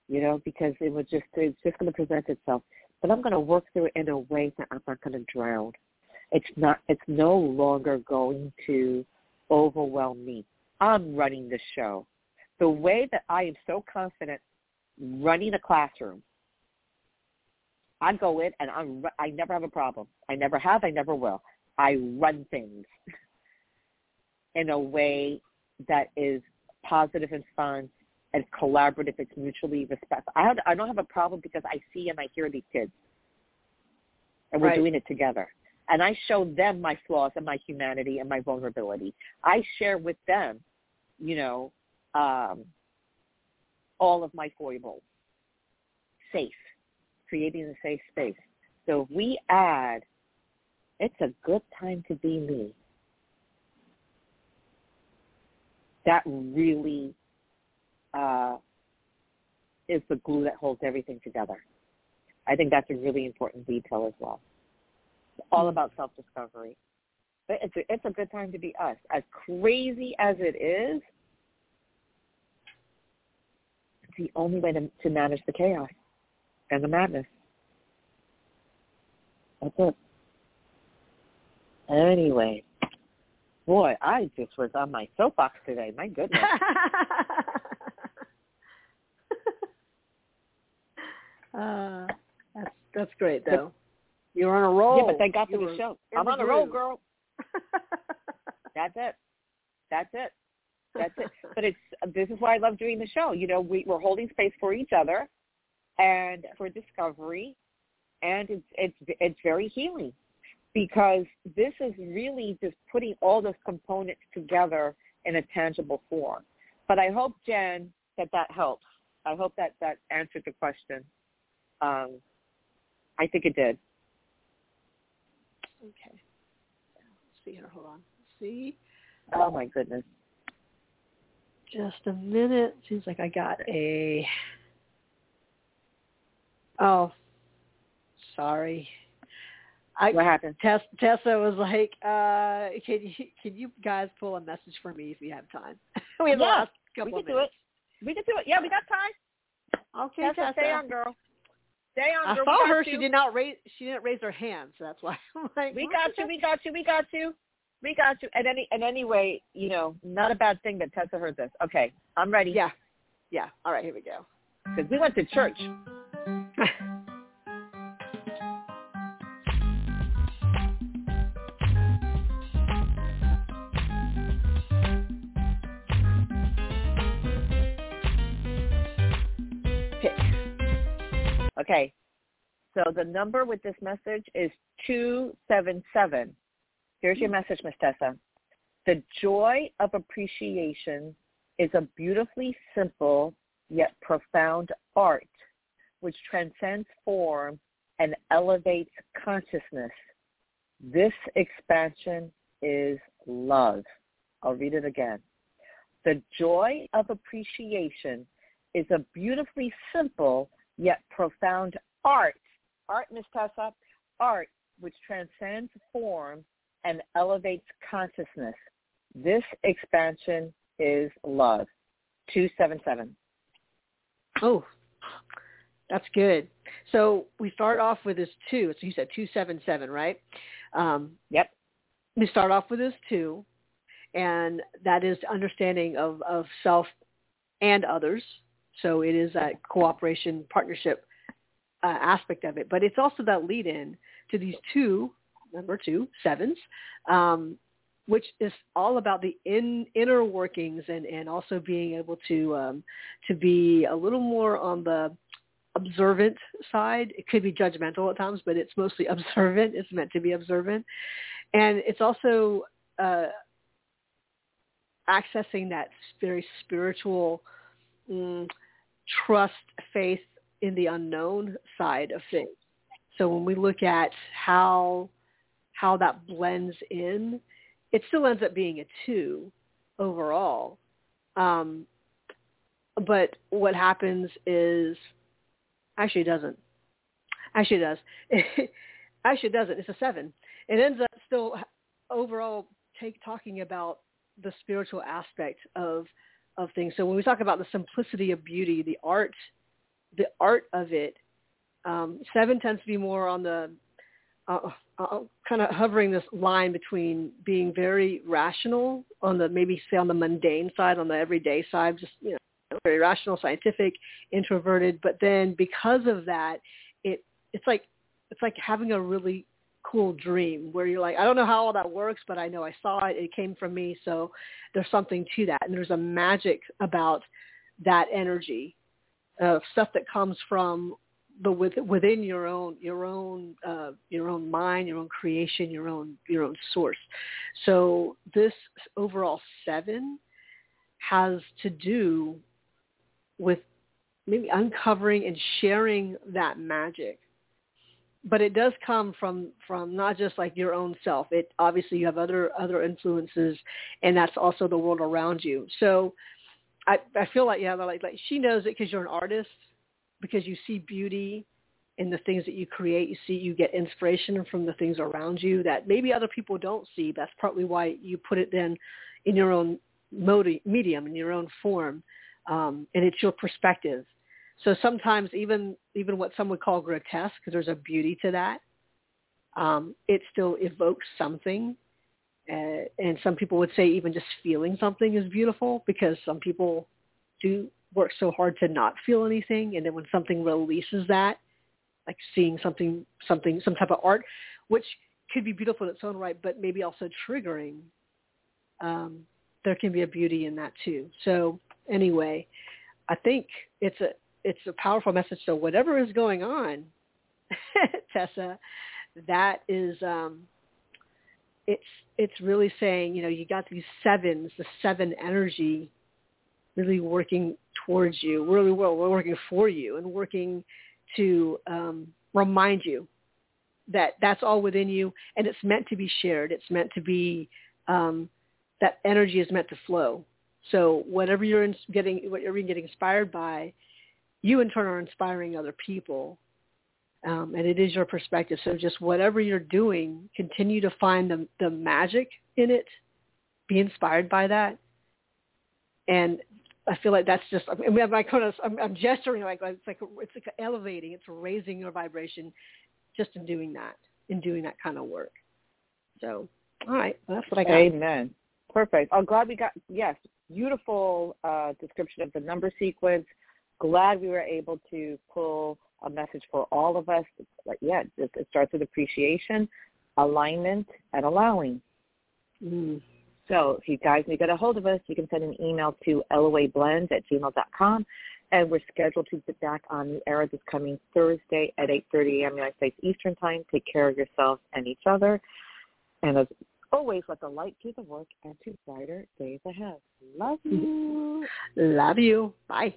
you know, because it was just, it's just going to present itself. But I'm going to work through it in a way that I'm not going to drown. It's not, it's no longer going to overwhelm me. I'm running the show. The way that I am so confident running a classroom I go in and I'm, I never have a problem. I never have. I never will. I run things <laughs> in a way that is positive and fun and collaborative. It's mutually respectful. I, have, I don't have a problem because I see and I hear these kids, and we're right. doing it together. And I show them my flaws and my humanity and my vulnerability. I share with them, you know, um, all of my foibles. Safe creating a safe space. So if we add, it's a good time to be me, that really uh, is the glue that holds everything together. I think that's a really important detail as well. It's all about self-discovery. But it's a, it's a good time to be us. As crazy as it is, it's the only way to, to manage the chaos and the madness. That's it. Anyway, boy, I just was on my soapbox today. My goodness. <laughs> uh, that's that's great though. You're on a roll. Yeah, but they got to the show. I'm on a roll, girl. <laughs> That's it. That's it. That's it. But it's this is why I love doing the show. You know, we, we're holding space for each other and for discovery, and it's it's it's very healing because this is really just putting all those components together in a tangible form. But I hope Jen that that helps. I hope that that answered the question. Um, I think it did. Okay. Let's see here. Hold on. Let's see. Oh my goodness. Just a minute. Seems like I got a. Oh, sorry. I, what happened? Tess, Tessa was like, uh, "Can you can you guys pull a message for me if you have time?" <laughs> we have yeah, the last couple we can do it. We can do it. Yeah, we got time. Okay, Tessa, Tessa. stay on, girl. Stay on, I girl. saw her. You. She did not raise. She didn't raise her hand, so that's why I'm like, we got you. We got you. We got you. We got you. And any and anyway, you know, not a bad thing that Tessa heard this. Okay, I'm ready. Yeah, yeah. All right, here we go. Because we went to church. <laughs> Okay. So the number with this message is 277. Here's your message, Miss Tessa. The joy of appreciation is a beautifully simple yet profound art which transcends form and elevates consciousness. This expansion is love. I'll read it again. The joy of appreciation is a beautifully simple yet profound art. Art, Miss Tessa, art which transcends form and elevates consciousness. This expansion is love. 277. Oh, that's good. So we start off with this two. So you said 277, right? Um, yep. We start off with this two, and that is understanding of, of self and others. So it is that cooperation partnership uh, aspect of it. But it's also that lead in to these two, number two, sevens, um, which is all about the in, inner workings and, and also being able to um, to be a little more on the observant side. It could be judgmental at times, but it's mostly <laughs> observant. It's meant to be observant. And it's also uh, accessing that very spiritual mm, trust, faith in the unknown side of things. So when we look at how how that blends in, it still ends up being a two overall. Um, but what happens is, actually it doesn't. Actually it does. <laughs> actually it doesn't. It's a seven. It ends up still overall take talking about the spiritual aspect of of things. So when we talk about the simplicity of beauty, the art, the art of it, um, seven tends to be more on the uh, uh, kind of hovering this line between being very rational on the maybe say on the mundane side, on the everyday side, just you know very rational, scientific, introverted. But then because of that, it it's like it's like having a really cool dream where you're like, I don't know how all that works, but I know I saw it. It came from me. So there's something to that. And there's a magic about that energy of stuff that comes from the with, within your own your own uh, your own mind, your own creation, your own your own source. So this overall seven has to do with maybe uncovering and sharing that magic but it does come from from not just like your own self it obviously you have other other influences and that's also the world around you so i i feel like yeah like like she knows it because you're an artist because you see beauty in the things that you create. You see, you get inspiration from the things around you that maybe other people don't see. That's partly why you put it then in your own modi- medium, in your own form, um, and it's your perspective. So sometimes even even what some would call grotesque, because there's a beauty to that, um, it still evokes something. Uh, and some people would say even just feeling something is beautiful because some people do work so hard to not feel anything, and then when something releases that, like seeing something, something, some type of art, which could be beautiful in its own right, but maybe also triggering. Um, there can be a beauty in that too. So anyway, I think it's a it's a powerful message. So whatever is going on, <laughs> Tessa, that is um, it's it's really saying you know you got these sevens, the seven energy, really working towards you, really well, we're working for you and working to um, remind you that that's all within you and it's meant to be shared. It's meant to be, um, that energy is meant to flow. So whatever you're getting, whatever you're getting inspired by, you in turn are inspiring other people. Um, and it is your perspective. So just whatever you're doing, continue to find the, the magic in it. Be inspired by that. And I feel like that's just. I mean, my kind of, I'm, I'm gesturing like it's like it's like elevating. It's raising your vibration, just in doing that, in doing that kind of work. So, all right, well, that's what I got. Amen. Perfect. I'm glad we got yes, beautiful uh, description of the number sequence. Glad we were able to pull a message for all of us. Like, yeah, it, it starts with appreciation, alignment, and allowing. Mm. So if you guys need to get a hold of us, you can send an email to loablend at gmail.com. And we're scheduled to get back on the air this coming Thursday at 8.30 a.m. United States Eastern Time. Take care of yourselves and each other. And as always, let the light do the work and to brighter days ahead. Love you. <laughs> Love you. Bye.